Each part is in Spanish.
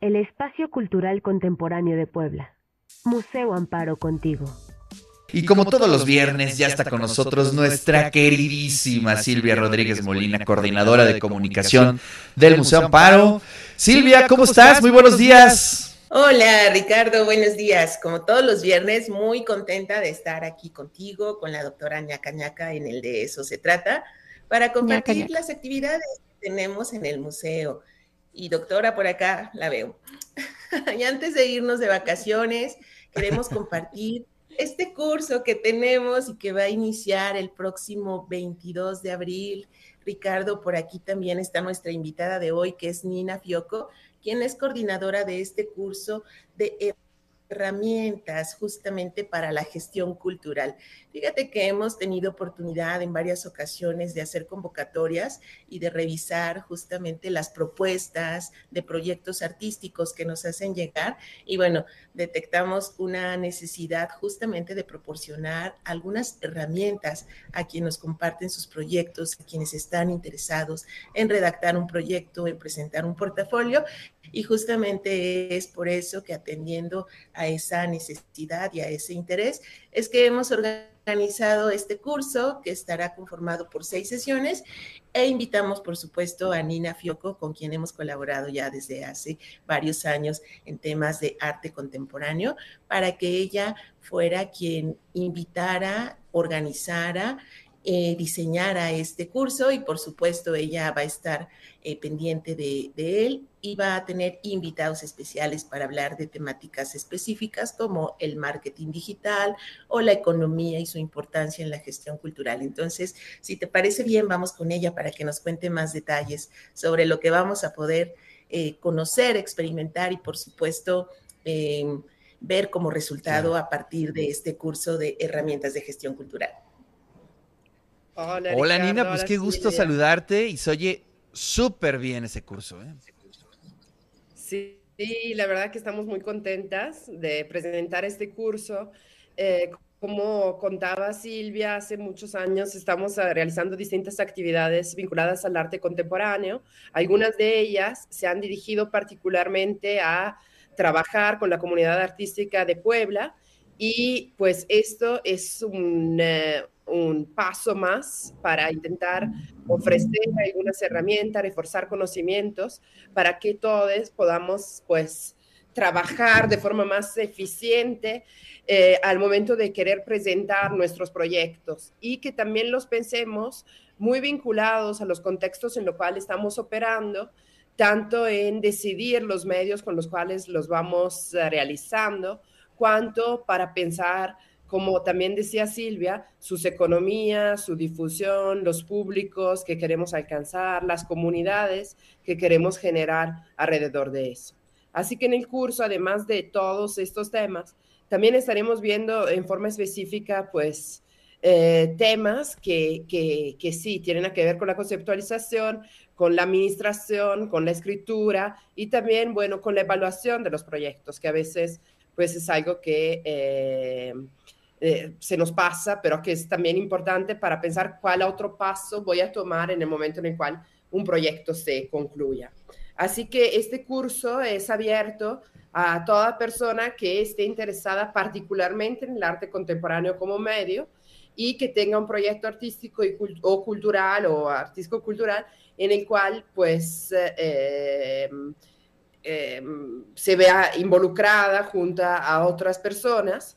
el espacio cultural contemporáneo de Puebla. Museo Amparo contigo. Y como todos los viernes, ya está con nosotros nuestra queridísima Silvia Rodríguez Molina, coordinadora de comunicación del Museo Amparo. Silvia, ¿cómo estás? Muy buenos días. Hola Ricardo, buenos días. Como todos los viernes, muy contenta de estar aquí contigo, con la doctora Ñaca Ñaca en el de eso se trata, para compartir las actividades que tenemos en el museo. Y doctora, por acá la veo. y antes de irnos de vacaciones, queremos compartir este curso que tenemos y que va a iniciar el próximo 22 de abril. Ricardo, por aquí también está nuestra invitada de hoy, que es Nina Fioco, quien es coordinadora de este curso de herramientas justamente para la gestión cultural. Fíjate que hemos tenido oportunidad en varias ocasiones de hacer convocatorias y de revisar justamente las propuestas de proyectos artísticos que nos hacen llegar y bueno, detectamos una necesidad justamente de proporcionar algunas herramientas a quienes nos comparten sus proyectos, a quienes están interesados en redactar un proyecto, en presentar un portafolio y justamente es por eso que atendiendo a esa necesidad y a ese interés, es que hemos organizado este curso que estará conformado por seis sesiones e invitamos, por supuesto, a Nina Fioco, con quien hemos colaborado ya desde hace varios años en temas de arte contemporáneo, para que ella fuera quien invitara, organizara eh, diseñara este curso y por supuesto ella va a estar eh, pendiente de, él y va a tener invitados especiales para hablar de temáticas específicas como el marketing digital o la economía y su importancia en la gestión cultural. Entonces, si te parece bien, vamos con ella para que nos cuente más detalles sobre lo que vamos a poder eh, conocer, experimentar y por supuesto ver como resultado a partir de este curso de herramientas de gestión cultural. Hola, Nina, pues qué gusto saludarte y se oye súper bien ese curso. ¿eh? Sí, la verdad que estamos muy contentas de presentar este curso. Eh, como contaba Silvia, hace muchos años estamos eh, realizando distintas actividades vinculadas al arte contemporáneo. Algunas de ellas se han dirigido particularmente a trabajar con la comunidad artística de Puebla y pues esto es un, un paso más para intentar ofrecer algunas herramientas, reforzar conocimientos para que todos podamos pues trabajar de forma más eficiente eh, al momento de querer presentar nuestros proyectos. Y que también los pensemos muy vinculados a los contextos en los cuales estamos operando, tanto en decidir los medios con los cuales los vamos eh, realizando, cuanto para pensar como también decía Silvia, sus economías, su difusión, los públicos que queremos alcanzar, las comunidades que queremos generar alrededor de eso. Así que en el curso, además de todos estos temas, también estaremos viendo en forma específica, pues, eh, temas que, que, que sí tienen que ver con la conceptualización, con la administración, con la escritura y también, bueno, con la evaluación de los proyectos, que a veces, pues, es algo que... Eh, eh, se nos pasa, pero que es también importante para pensar cuál otro paso voy a tomar en el momento en el cual un proyecto se concluya. Así que este curso es abierto a toda persona que esté interesada particularmente en el arte contemporáneo como medio y que tenga un proyecto artístico o cultural o artístico cultural en el cual pues eh, eh, se vea involucrada junto a otras personas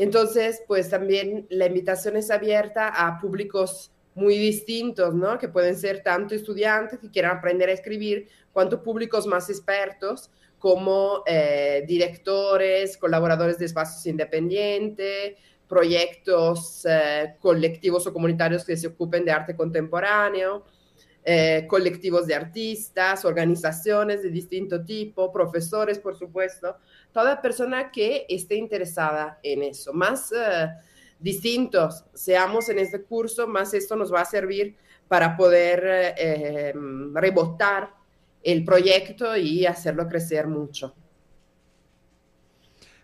entonces, pues también la invitación es abierta a públicos muy distintos, ¿no? Que pueden ser tanto estudiantes que quieran aprender a escribir, cuanto públicos más expertos, como eh, directores, colaboradores de espacios independientes, proyectos eh, colectivos o comunitarios que se ocupen de arte contemporáneo, eh, colectivos de artistas, organizaciones de distinto tipo, profesores, por supuesto, toda persona que esté interesada en eso. Más eh, distintos seamos en este curso, más esto nos va a servir para poder eh, rebotar el proyecto y hacerlo crecer mucho.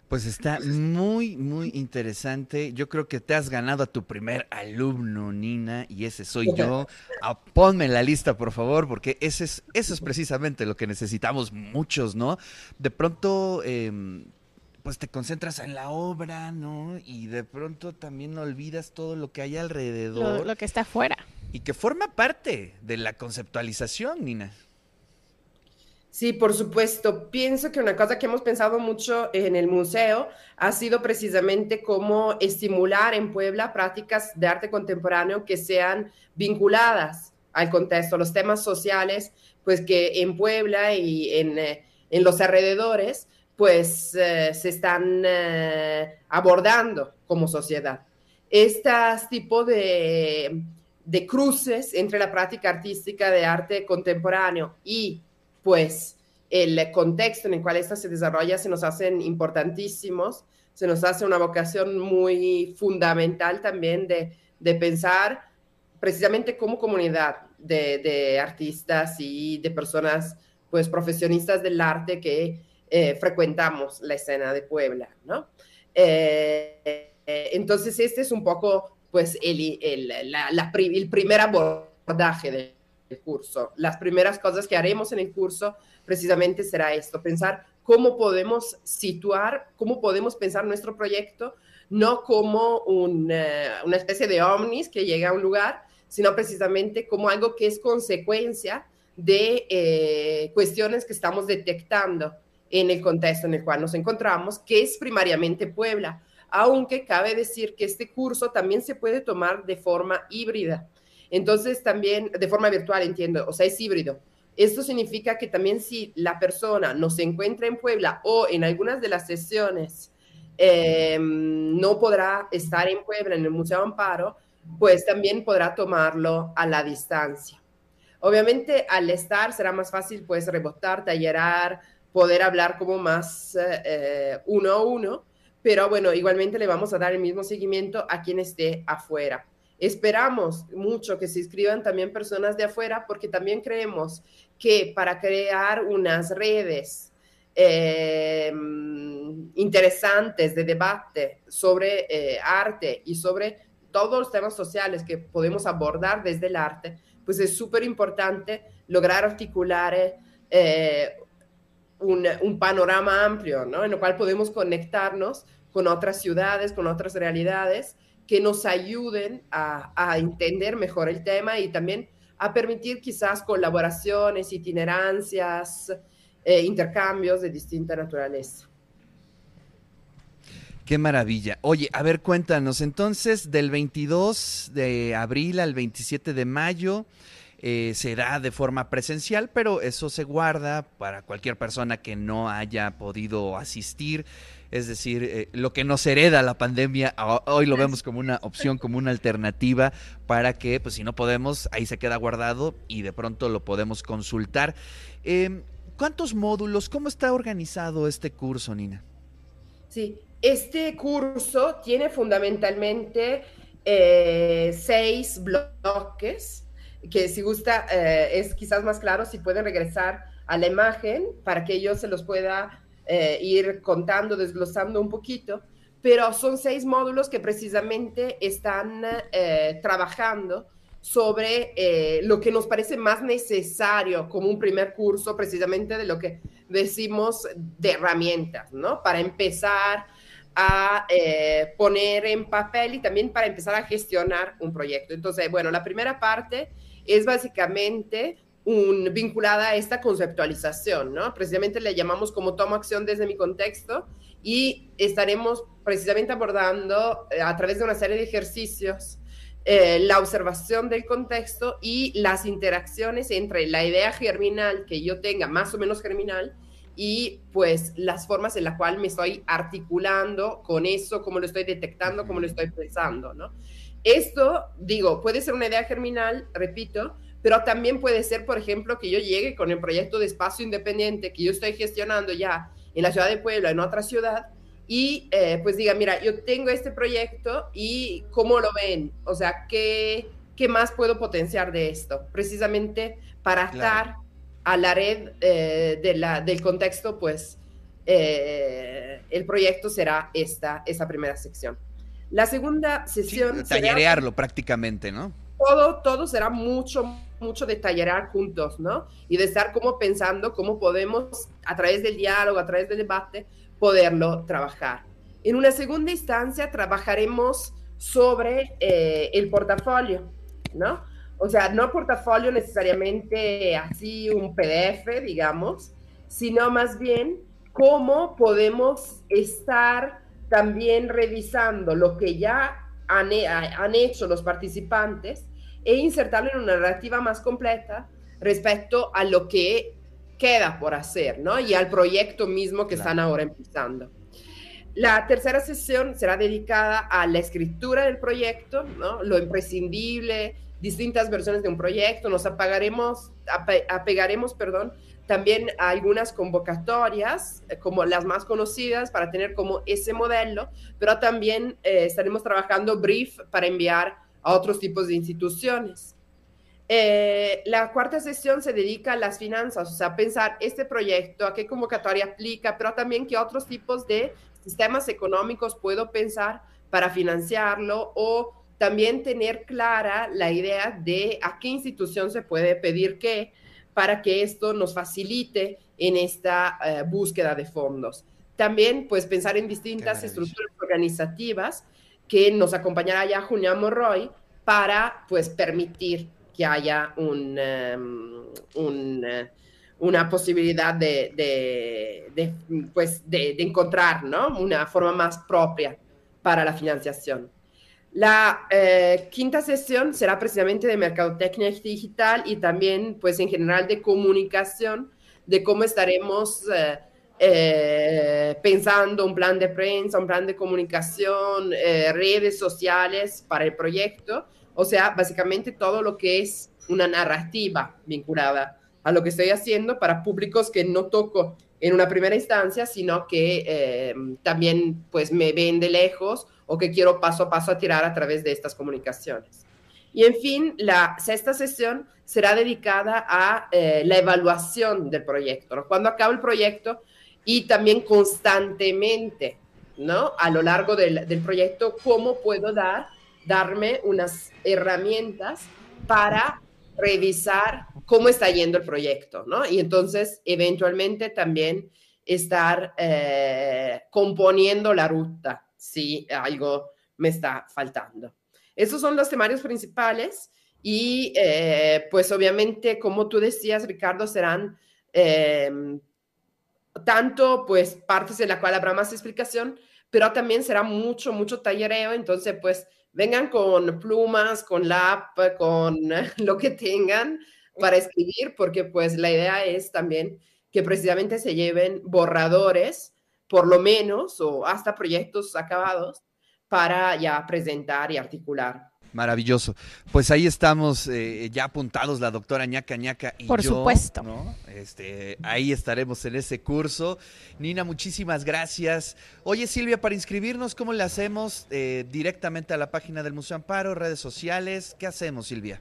Pues está muy, muy interesante. Yo creo que te has ganado a tu primer alumno, Nina, y ese soy yo. Ah, ponme en la lista, por favor, porque ese es, eso es precisamente lo que necesitamos muchos, ¿no? De pronto, em, pues te concentras en la obra, ¿no? Y de pronto también olvidas todo lo que hay alrededor. Lo, lo que está afuera. Y que forma parte de la conceptualización, Nina. Sí, por supuesto. Pienso que una cosa que hemos pensado mucho en el museo ha sido precisamente cómo estimular en Puebla prácticas de arte contemporáneo que sean vinculadas al contexto, los temas sociales, pues que en Puebla y en, eh, los alrededores, pues eh, se están eh, abordando como sociedad. Este tipo de, de cruces entre la práctica artística de arte contemporáneo y pues el contexto en el cual esta se desarrolla se nos hacen importantísimos, se nos hace una vocación muy fundamental también de, pensar precisamente como comunidad de, artistas y de personas pues profesionistas del arte que eh, frecuentamos la escena de Puebla, ¿no? Eh, entonces este es un poco pues el, el primer abordaje de el curso. Las primeras cosas que haremos en el curso precisamente será esto, pensar cómo podemos situar, cómo podemos pensar nuestro proyecto, no como una, especie de ovnis que llega a un lugar, sino precisamente como algo que es consecuencia de eh, cuestiones que estamos detectando en el contexto en el cual nos encontramos, que es primariamente Puebla, aunque cabe decir que este curso también se puede tomar de forma híbrida. Entonces también de forma virtual, entiendo, o sea, es híbrido. Esto significa que también si la persona no se encuentra en Puebla o en algunas de las sesiones em, no podrá estar en Puebla, en el Museo Amparo, pues también podrá tomarlo a la distancia. Obviamente al estar será más fácil pues rebotar, tallerar, poder hablar como más eh, uno a uno, pero bueno, igualmente le vamos a dar el mismo seguimiento a quien esté afuera. Esperamos mucho que se inscriban también personas de afuera porque también creemos que para crear unas redes eh, interesantes de debate sobre eh, arte y sobre todos los temas sociales que podemos abordar desde el arte, pues es súper importante lograr articular eh, un, un, panorama amplio, ¿no? En lo cual podemos conectarnos con otras ciudades, con otras realidades que nos ayuden a, entender mejor el tema y también a permitir quizás colaboraciones, itinerancias, eh, intercambios de distinta naturaleza. Qué maravilla. Oye, a ver, cuéntanos, entonces, del 22 de abril al 27 de mayo eh, será de forma presencial, pero eso se guarda para cualquier persona que no haya podido asistir es decir, eh, lo que nos hereda la pandemia, hoy lo vemos como una opción, como una alternativa para que, pues si no podemos, ahí se queda guardado y de pronto lo podemos consultar. Em, ¿Cuántos módulos? ¿Cómo está organizado este curso, Nina? Sí, este curso tiene fundamentalmente eh, seis bloques, que si gusta eh, es quizás más claro si pueden regresar a la imagen para que yo se los pueda eh, ir contando, desglosando un poquito, pero son seis módulos que precisamente están eh, trabajando sobre lo que nos parece más necesario como un primer curso, precisamente de lo que decimos de herramientas, ¿no? Para empezar a poner en papel y también para empezar a gestionar un proyecto. Entonces, bueno, la primera parte es básicamente un, vinculada a esta conceptualización, ¿no? Precisamente le llamamos como tomo acción desde mi contexto y estaremos precisamente abordando eh, a través de una serie de ejercicios eh, la observación del contexto y las interacciones entre la idea germinal que yo tenga, más o menos germinal, y pues las formas en las cuales me estoy articulando con eso, cómo lo estoy detectando, cómo lo estoy pensando, ¿no? Esto, digo, puede ser una idea germinal, repito, pero también puede ser, por ejemplo, que yo llegue con el proyecto de espacio independiente que yo estoy gestionando ya en la ciudad de Puebla, en otra ciudad, y eh, pues diga, mira, yo tengo este proyecto y cómo lo ven, o sea, ¿qué, qué más puedo potenciar de esto? Precisamente para estar a la red eh, de la, del contexto, pues, eh, el proyecto será esta, esta primera sección. La segunda sesión... Sí, tallerearlo prácticamente, ¿no? Todo, todo será mucho, mucho de tallerear juntos, ¿no? Y de estar como pensando cómo podemos, a través del diálogo, a través del debate, poderlo trabajar. En una segunda instancia trabajaremos sobre eh, el portafolio, ¿no? O sea, no portafolio necesariamente así un PDF, digamos, sino más bien cómo podemos estar también revisando lo que ya han, han hecho los participantes e insertarlo en una narrativa más completa respecto a lo que queda por hacer, ¿no? Y al proyecto mismo que están ahora empezando. La tercera sesión será dedicada a la escritura del proyecto, ¿no? Lo imprescindible, distintas versiones de un proyecto, nos apagaremos, apegaremos, perdón, también a algunas convocatorias, eh, como las más conocidas, para tener como ese modelo, pero también eh, estaremos trabajando brief para enviar a otros tipos de instituciones. Eh, la cuarta sesión se dedica a las finanzas, o sea, pensar este proyecto, a qué convocatoria aplica, pero también qué otros tipos de sistemas económicos puedo pensar para financiarlo o también tener clara la idea de a qué institución se puede pedir qué para que esto nos facilite en esta eh, búsqueda de fondos. También, pues, pensar en distintas estructuras organizativas que nos acompañará ya Julián Morroy para, pues, permitir que haya un, em, eh, una posibilidad de, pues, de, encontrar ¿no? una forma más propia para la financiación. La eh, quinta sesión será precisamente de mercadotecnia digital y también, pues en general, de comunicación, de cómo estaremos eh, eh, pensando un plan de prensa, un plan de comunicación, redes sociales para el proyecto. O sea, básicamente todo lo que es una narrativa vinculada a lo que estoy haciendo para públicos que no toco en una primera instancia, sino que también pues me ven de lejos o que quiero paso a paso a tirar a través de estas comunicaciones. Y en fin, la sexta sesión será dedicada a eh, la evaluación del proyecto, ¿no? cuando acaba el proyecto y también constantemente, ¿no? A lo largo del, proyecto, cómo puedo dar, darme unas herramientas para revisar cómo está yendo el proyecto, ¿no? Y entonces, eventualmente también estar eh, componiendo la ruta, si algo me está faltando. Esos son los temarios principales y eh, pues obviamente, como tú decías, Ricardo, serán em, tanto pues partes en la cual habrá más explicación, pero también será mucho, mucho tallereo, entonces pues vengan con plumas, con lap, con lo que tengan para escribir, porque pues la idea es también que precisamente se lleven borradores por lo menos, o hasta proyectos acabados, para ya presentar y articular. Maravilloso. Pues ahí estamos eh, ya apuntados la doctora ñaca ñaca y Por supuesto. Este, ahí estaremos en ese curso. Nina, muchísimas gracias. Oye, Silvia, para inscribirnos, ¿cómo le hacemos? Eh, directamente a la página del Museo Amparo, redes sociales. ¿Qué hacemos, Silvia?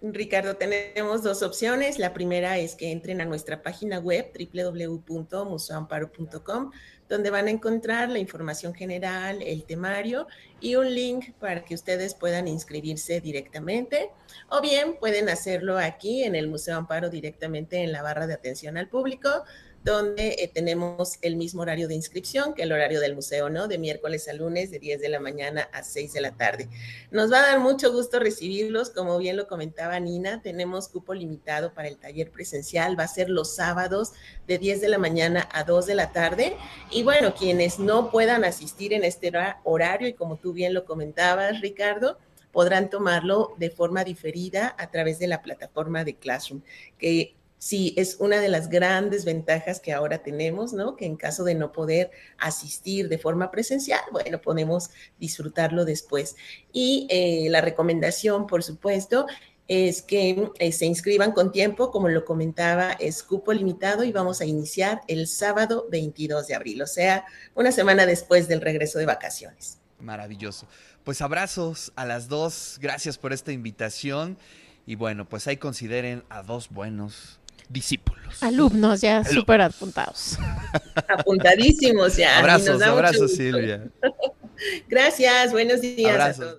Ricardo, tenemos dos opciones. La primera es que entren a nuestra página web www.museoamparo.com donde van a encontrar la información general, el temario y un link para que ustedes puedan inscribirse directamente o bien pueden hacerlo aquí en el Museo Amparo directamente en la barra de atención al público donde eh, tenemos el mismo horario de inscripción que el horario del museo, ¿no? De miércoles a lunes, de 10 de la mañana a 6 de la tarde. Nos va a dar mucho gusto recibirlos, como bien lo comentaba Nina, tenemos cupo limitado para el taller presencial, va a ser los sábados de 10 de la mañana a 2 de la tarde. Y bueno, quienes no puedan asistir en este horario, y como tú bien lo comentabas, Ricardo, podrán tomarlo de forma diferida a través de la plataforma de Classroom, que sí es una de las grandes ventajas que ahora tenemos, ¿no? Que en caso de no poder asistir de forma presencial, bueno, podemos disfrutarlo después. Y eh, la recomendación, por supuesto, es que eh, se inscriban con tiempo, como lo comentaba, es cupo limitado y vamos a iniciar el sábado 22 de abril, o sea, una semana después del regreso de vacaciones. Maravilloso. Pues abrazos a las dos, gracias por esta invitación y bueno, pues ahí consideren a dos buenos discípulos. Alumnos ya súper apuntados. Apuntadísimos ya. Abrazos, abrazos Silvia. Gracias, buenos días a todos.